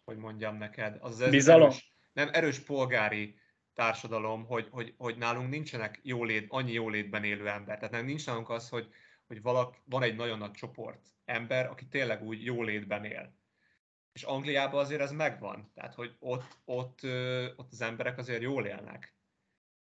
hogy mondjam neked, az az Bizalom? erős, nem erős polgári társadalom, hogy, hogy, hogy nálunk nincsenek jólét, annyi jólétben élő ember. Tehát nem nincs nálunk az, hogy, hogy valak, van egy nagyon nagy csoport ember, aki tényleg úgy jólétben él és Angliában azért ez megvan. Tehát, hogy ott, ott, ott az emberek azért jól élnek.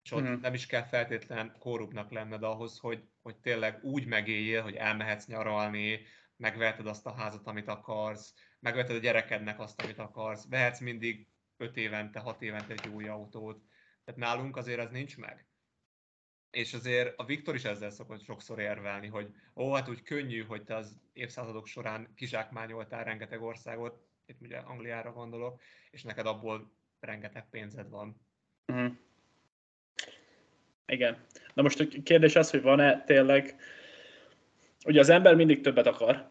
És ott mm. nem is kell feltétlen korruptnak lenned ahhoz, hogy, hogy tényleg úgy megéljél, hogy elmehetsz nyaralni, megveheted azt a házat, amit akarsz, megveheted a gyerekednek azt, amit akarsz, vehetsz mindig 5 évente, 6 évente egy új autót. Tehát nálunk azért ez nincs meg. És azért a Viktor is ezzel szokott sokszor érvelni, hogy ó, hát úgy könnyű, hogy te az évszázadok során kizsákmányoltál rengeteg országot, itt ugye Angliára gondolok, és neked abból rengeteg pénzed van. Mm. Igen. Na most a kérdés az, hogy van-e tényleg, ugye az ember mindig többet akar.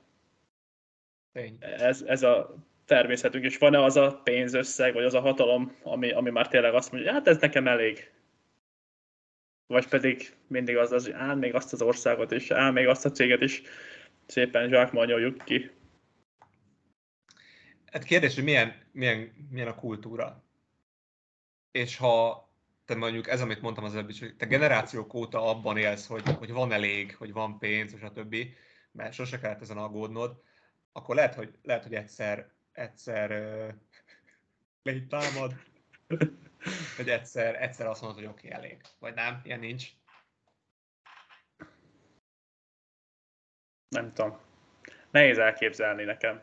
Ez, ez a természetünk, és van-e az a pénzösszeg, vagy az a hatalom, ami, ami már tényleg azt mondja, hát ez nekem elég. Vagy pedig mindig az, az áll még azt az országot is, áll még azt a céget is szépen zsákmányoljuk ki. Hát kérdés, hogy milyen, milyen, milyen a kultúra. És ha te mondjuk ez, amit mondtam az előbb is, hogy te generációk óta abban élsz, hogy, hogy van elég, hogy van pénz, és a többi, mert sose kellett ezen aggódnod, akkor lehet, hogy, lehet, hogy egyszer, egyszer uh, légy támad, hogy egyszer, egyszer azt mondod, hogy oké, okay, elég. Vagy nem, ilyen nincs. Nem tudom. Nehéz elképzelni nekem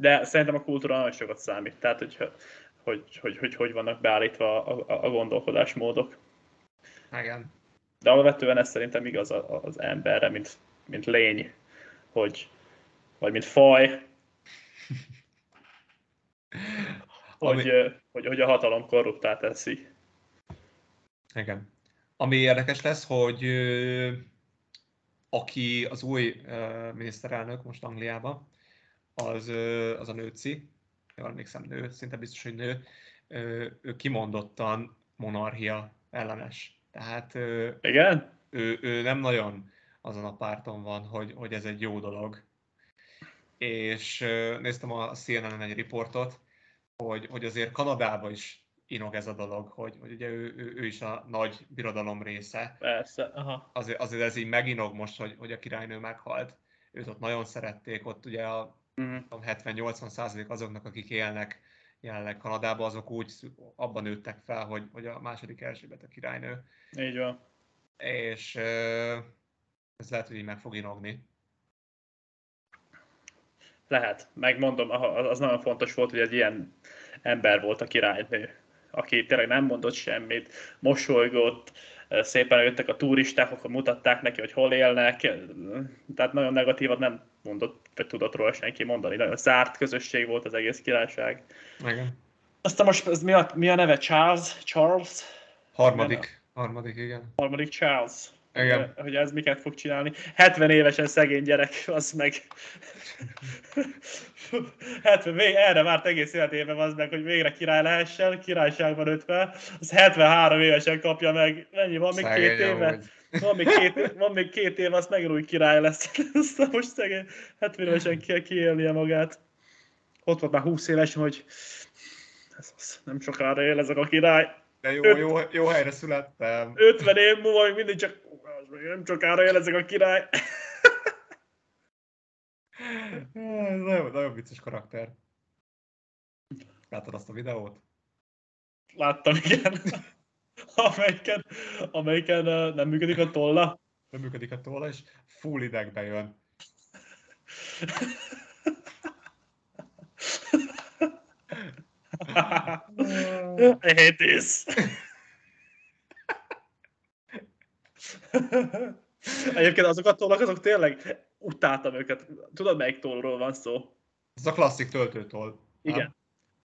de szerintem a kultúra nagyon sokat számít. Tehát, hogy hogy, hogy, hogy, hogy vannak beállítva a, a, a gondolkodásmódok. Igen. De alapvetően ez szerintem igaz az emberre, mint, mint lény, hogy, vagy mint faj, hogy, Ami... hogy, hogy a hatalom korruptá teszi. Igen. Ami érdekes lesz, hogy aki az új miniszterelnök most Angliában, az, az a nőci, jól emlékszem, nő, szinte biztos, hogy nő, ő kimondottan monarchia ellenes. Tehát Igen? Ő, ő nem nagyon azon a párton van, hogy, hogy ez egy jó dolog. És néztem a CNN-en egy riportot, hogy, hogy azért Kanadába is inog ez a dolog, hogy, hogy ugye ő, ő, ő is a nagy birodalom része. Persze, aha. Azért, azért ez így meginog most, hogy, hogy a királynő meghalt. Őt ott nagyon szerették, ott ugye a uh-huh. Mhm. 70-80 százalék azoknak, akik élnek jelenleg Kanadában, azok úgy abban nőttek fel, hogy, hogy a második Erzsébet a királynő. Így van. És ez lehet, hogy így meg fog inogni. Lehet, megmondom, az nagyon fontos volt, hogy egy ilyen ember volt a királynő. aki tényleg nem mondott semmit, mosolygott, szépen jöttek a turisták, akkor mutatták neki, hogy hol élnek, tehát nagyon negatívat nem mondott, vagy tudott róla senki mondani, nagyon zárt közösség volt az egész királyság. Igen. Aztán most ez mi a, mi a neve? Charles? Charles? Harmadik. Harmadik, igen. Harmadik Charles. Igen. Hogy ez miket fog csinálni. 70 évesen szegény gyerek, az meg... 70, vég, erre várt egész életében az meg, hogy végre király lehessen, királyságban 50, az 73 évesen kapja meg, mennyi van még Szegény két éve? amúgy. Van még két, van még két év, azt megint új király lesz. Aztán most szegény 70 évesen kell kiélnie magát. Ott volt már 20 évesen, hogy ez az, nem sokára él ezek a király. De jó, jó, jó helyre születtem. 50 év múlva még mindig csak nem sokára ezek a király. Ez nagyon, nagyon vicces karakter. Láttad azt a videót? Láttam, igen. Amelyiken, amelyiken nem működik a tolla. Nem működik a tolla, és full idegbe jön. I hate this. Egyébként azok a tollak, azok tényleg utáltam őket. Tudod, melyik tollról van szó? Ez a klasszik töltőtoll. Igen.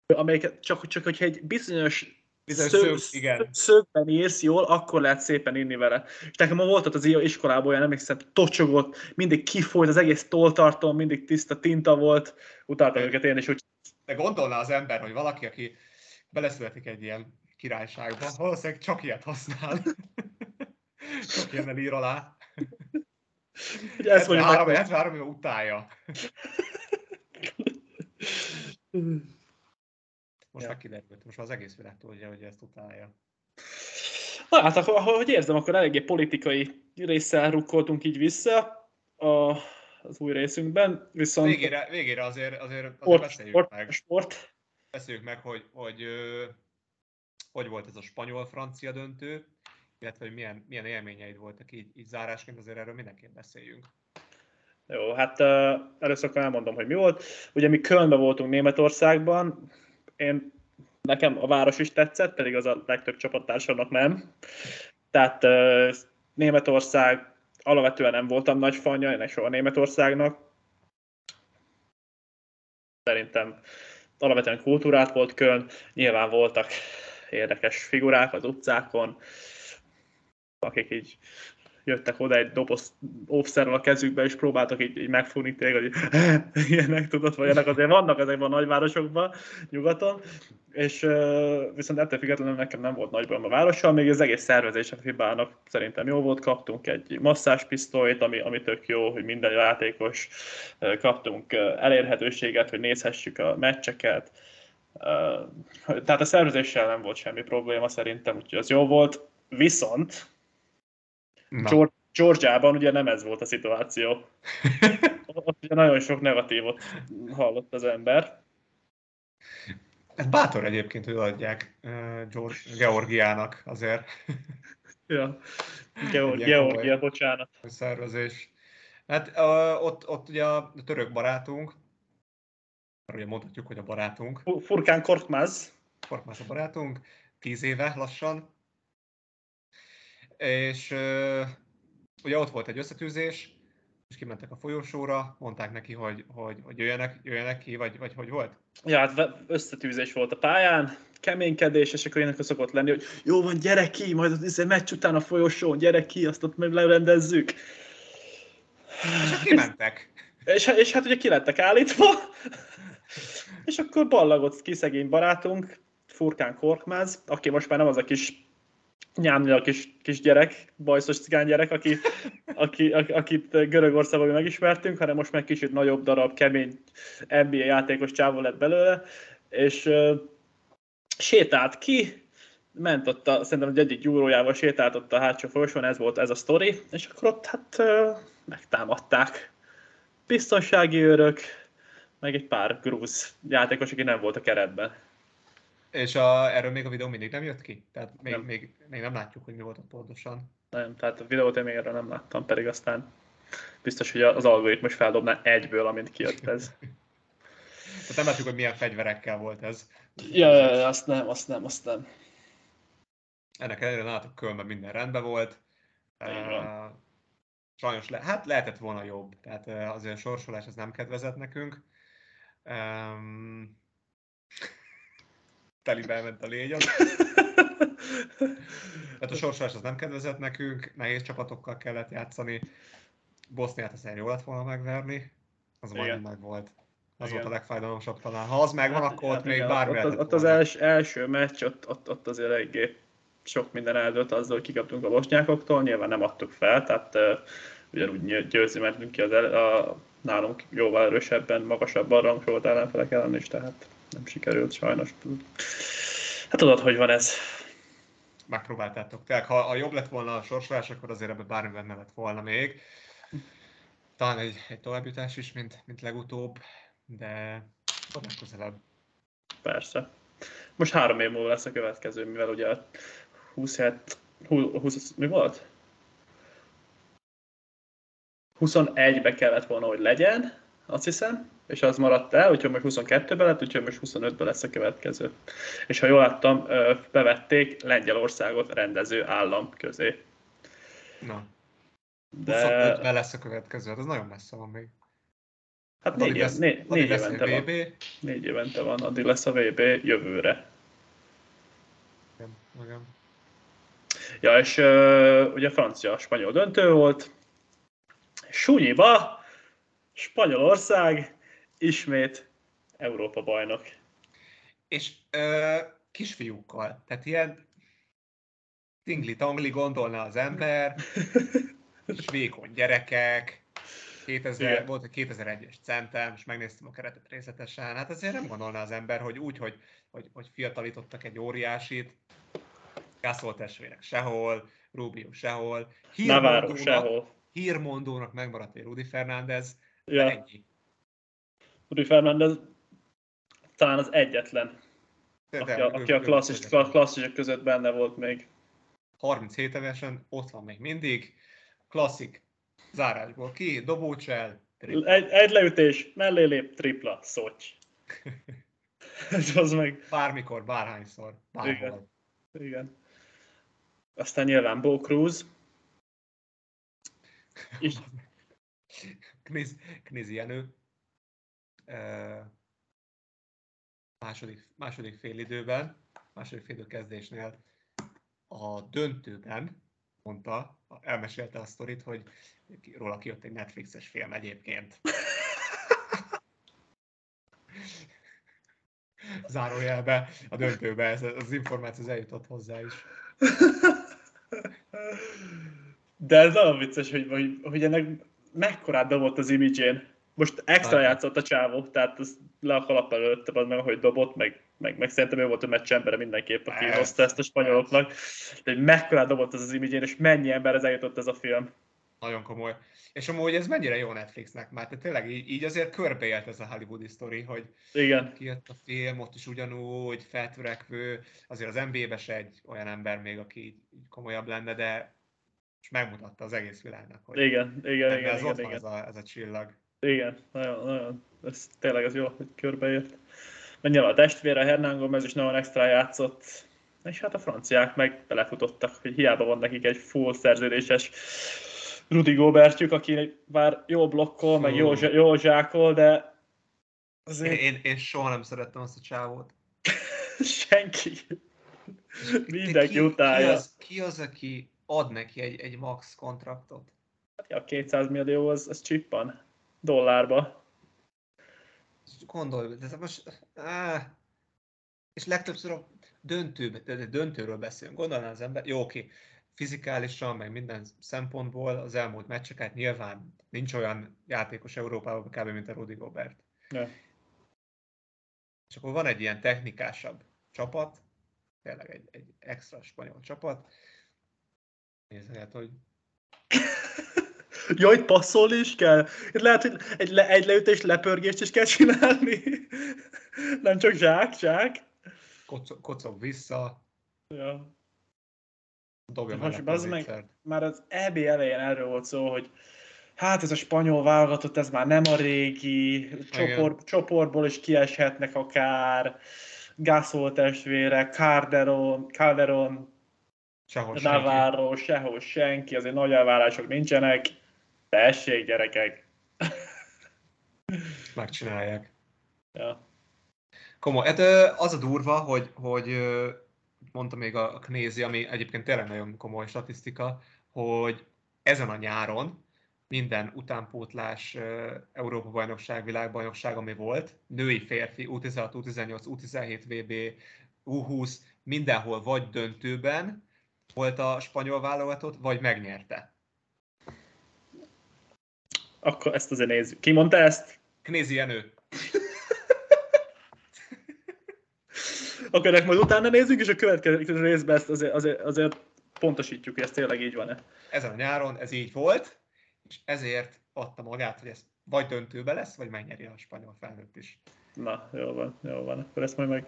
Amelyiket csak, csak hogyha egy bizonyos, Bizonyos szög, szög, igen. szögben írsz jól, akkor lehet szépen inni vele. És nekem volt ott az iskolában olyan, emlékszem, tocsogott, mindig kifolyt, az egész tolltartom, mindig tiszta tinta volt. Utáltam őket én is, úgy De gondolná az ember, hogy valaki, aki beleszületik egy ilyen királyságba, valószínűleg csak ilyet használ. csak ilyennel ír alá. hogy ezt mondjuk 73, meg. 73 éve utálja. Most Ja. már kiderült, most már az egész világ tudja, hogy ezt utálja. Na, hát akkor, ahogy érzem, akkor eléggé politikai résszel rukkoltunk így vissza a, az új részünkben, viszont Végére, végére azért, azért, azért sport, beszéljük sport, meg, sport, beszéljük meg, hogy, hogy, hogy volt ez a spanyol-francia döntő, illetve hogy milyen, milyen élményeid voltak így, így zárásként, azért erről mindenképp beszéljünk. Jó, hát uh, először akkor elmondom, hogy mi volt. Ugye mi Kölnben voltunk Németországban, én, nekem a város is tetszett, pedig az a legtöbb csapattársamnak nem. Tehát uh, Németország, alapvetően nem voltam nagy fanja, ennek soha Németországnak. Szerintem alapvetően kultúrát volt Köln, nyilván voltak érdekes figurák az utcákon, akik így jöttek oda egy doboz óvszerrel a kezükbe, és próbáltak így, így megfogni téged, hogy ilyenek tudod, vagy ennek azért vannak ezekben a nagyvárosokban, nyugaton, és viszont ettől függetlenül nekem nem volt nagy a várossal, még az egész szervezés a Fibának szerintem jó volt, kaptunk egy masszáspisztolyt, ami, ami tök jó, hogy minden játékos kaptunk elérhetőséget, hogy nézhessük a meccseket, tehát a szervezéssel nem volt semmi probléma szerintem, úgyhogy az jó volt, viszont Na, Geor- Georgiában ugye nem ez volt a szituáció. Ott ugye nagyon sok negatívot hallott az ember. ez bátor egyébként, hogy adják George, Georgiának azért Ja. Geor- Ilyen Georgia, bocsánat. szervezés. Hát ott, ott ugye a török barátunk, ugye mondhatjuk, hogy a barátunk, Fu- Furkán Korkmaz. Korkmász a barátunk, tíz éve lassan. És ugye ott volt egy összetűzés, és kimentek a folyosóra, mondták neki, hogy, hogy, hogy jöjjenek, jöjjenek ki, vagy, vagy hogy volt? Ja, hát összetűzés volt a pályán, keménykedés, és akkor ilyenek szokott lenni, hogy jó van, gyere ki, majd az izé meccs után a folyosón, gyere ki, azt ott meg lerendezzük. És hát kimentek. És, és hát ugye ki lettek állítva, és akkor ballagott ki szegény barátunk, Furkán Korkmáz, aki most már nem az a kis nyámnyal kis, kis gyerek, bajszos cigány gyerek, aki, aki, aki, akit Görögországban megismertünk, hanem most már kicsit nagyobb darab, kemény NBA játékos csávó lett belőle, és uh, sétált ki, ment ott, a, szerintem egy egyik gyúrójával sétált ott a hátsó folyosón, ez volt ez a sztori, és akkor ott hát uh, megtámadták biztonsági őrök, meg egy pár grúz játékos, aki nem volt a keretben. És a, erről még a videó mindig nem jött ki? Tehát még Nem. még, még nem látjuk, hogy mi volt ott pontosan. Nem, tehát a videót én még erről nem láttam, pedig aztán biztos, hogy az algoritmus feldobná egyből, amint kijött ez. Tehát nem látjuk, hogy milyen fegyverekkel volt ez. Ja, ja, ja, azt nem, azt nem, azt nem. Ennek ellenére látok Kölnben minden rendben volt. Uh, sajnos le, hát lehetett volna jobb, tehát azért a sorsolás az nem kedvezett nekünk. Um, telibe elment a légy ott. Tehát a sorsolás az nem kedvezett nekünk, nehéz csapatokkal kellett játszani. Boszniát azért jó lett volna megverni, az Igen. majdnem meg volt. Az Igen. volt a legfájdalmasabb talán. Ha az megvan, Hát, akkor ott hát még igen, bármi ott, lehetett ott, ott az els, első meccs, ott, ott, ott azért eléggé sok minden eldőlt azzal, hogy kikaptunk a bosnyákoktól, nyilván nem adtuk fel, tehát uh, ugyanúgy győzni mentünk ki az el, a, nálunk jóval erősebben, magasabban rangsolt ellenfelek ellen is, tehát nem sikerült sajnos. Hát tudod, hogy van ez. megpróbáltátok. Tehát ha, ha jobb lett volna a sorsolás, akkor azért ebben bármi benne lett volna még. Talán egy, egy továbbjutás is, mint, mint legutóbb, de a legközelebb. Persze. Most három év múlva lesz a következő, mivel ugye a 27, 20, 20 mi volt? 21-be kellett volna, hogy legyen, azt hiszem, és az maradt el, úgyhogy most 22-ben lett, úgyhogy most 25-ben lesz a következő. És ha jól láttam, bevették Lengyelországot rendező állam közé. Na, De 25-ben lesz a következő, hát az nagyon messze van még. hát négy, lesz, négy, négy évente van. Négy évente van, addig lesz a VB jövőre. Igen, igen. Ja, és uh, ugye francia-spanyol döntő volt. Sunyiba Spanyolország ismét Európa bajnok. És ö, kisfiúkkal, tehát ilyen tingli-tangli gondolna az ember, és vékony gyerekek, 2000, Igen. volt egy 2001-es centem, és megnéztem a keretet részletesen, hát azért nem gondolná az ember, hogy úgy, hogy, hogy, hogy fiatalítottak egy óriásit, Gasol testvérek sehol, Rubio sehol, hírmondónak, sehol. hírmondónak megmaradt egy Rudi Fernández, de Ja, ennyi. Rudi Fernández talán az egyetlen, De, aki a, aki a klasszis, klasszisok között benne volt még. 37 évesen ott van még mindig, klasszik zárásból ki, dobócsel, trip. Egy, egy leütés, mellé lép, tripla, szocs. Ez az meg, bármikor, bárhányszor, bárhol. Igen. igen. Aztán nyilván Bo Cruz. És Kniz, Kniz Jenő. Második, második fél időben, második fél kezdésnél a döntőben mondta, elmesélte a sztorit, hogy róla kijött egy Netflixes film egyébként. Zárójelbe, a döntőbe ez, az információ az eljutott hozzá is. De ez nagyon vicces, hogy, hogy, hogy ennek mekkorát dobott az imidzsén. Most extra Hát. játszott a csávó, tehát az le a kalap előtte, az meg ahogy dobott, meg, meg, meg szerintem ő volt a meccs embere mindenképp, aki Persze, hozta ezt a spanyoloknak. De hogy mekkorát dobott az az imidzsén, és mennyi ember ez eljutott ez a film. Nagyon komoly. És amúgy ez mennyire jó Netflixnek már, tehát tényleg így, így azért körbeélt ez a hollywoodi sztori, hogy Igen, kijött a film, ott is ugyanúgy, feltörekvő, azért az NBA-be se egy olyan ember még, aki így, komolyabb lenne, de és megmutatta az egész világnak, hogy igen, igen, igen, ez igen, ott van igen. ez a, ez a csillag. Igen, nagyon, nagyon, ez tényleg ez jó, hogy körbeért. Mert nyilván a testvére, Hernán Gomez is nagyon extra játszott, és hát a franciák meg belefutottak, hogy hiába van nekik egy full szerződéses Rudi Gobertjük, aki bár jó blokkol, meg jó, jó zsákol, de Én, azért én, én soha nem szerettem azt a csávót. senki, De mindenki ki, utálja. Ki az, ki az, aki ad neki egy, egy max kontraktot? A 200 millió az, az csippan dollárba. Gondolj, de most... Áh, és legtöbbször a döntőbe, de döntőről beszélünk. Gondolná az ember, jó, oké, fizikálisan, meg minden szempontból az elmúlt meccseket nyilván nincs olyan játékos Európában kb. mint a Rudi Gobert. Ja. És akkor van egy ilyen technikásabb csapat, tényleg egy, egy extra spanyol csapat, nézhet, hogy Ja, itt passzolni is kell? Itt lehet, hogy egy, le, egy leütés lepörgést is kell csinálni. Nem csak zsák, zsák. kocog, kocog vissza, Ja. dobja Most az meg, már az EB elején erről volt szó, hogy hát ez a spanyol válogatott, ez már nem a régi, csoport, csoportból is kieshetnek akár, Gasol testvére, Calderon, Calderon sehol Navarro, senki. sehol senki, azért nagy elvárások nincsenek. Tessék, gyerekek! Megcsinálják. Ja. Komoly. Hát az a durva, hogy, hogy mondta még a Knézi, ami egyébként tényleg nagyon komoly statisztika, hogy ezen a nyáron minden utánpótlás Európa-bajnokság, világbajnokság, ami volt, női, férfi, U16, U18, U17 VB, U20, mindenhol vagy döntőben volt a spanyol válogatott, vagy megnyerte. Akkor ezt azért nézzük. Ki mondta ezt? Knézi Jenő. Akkor ennek majd utána nézzük, és a következő részben ezt azért, azért, azért pontosítjuk, hogy ez tényleg így van-e. Ezen a nyáron ez így volt, és ezért adta magát, hogy ez vagy döntőbe lesz, vagy megnyeri a spanyol felnőtt is. Na, jó van, jó van. Akkor ezt majd meg,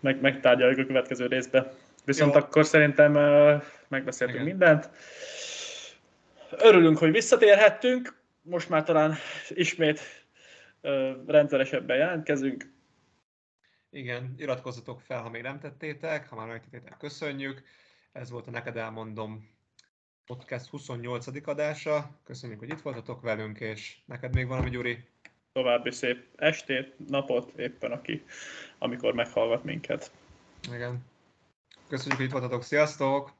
meg, megtárgyaljuk a következő részbe. Viszont jó. akkor szerintem uh, megbeszéltünk Igen. mindent. Örülünk, hogy visszatérhettünk. Most már talán ismét rendszeresebben jelentkezünk. Igen, iratkozzatok fel, ha még nem tettétek, ha már megtettétek, köszönjük. Ez volt a Neked Elmondom podcast 28. adása. Köszönjük, hogy itt voltatok velünk, és neked még valami, Gyuri? További szép estét, napot, éppen aki, amikor meghallgat minket. Igen. Köszönjük, hogy itt voltatok. Sziasztok!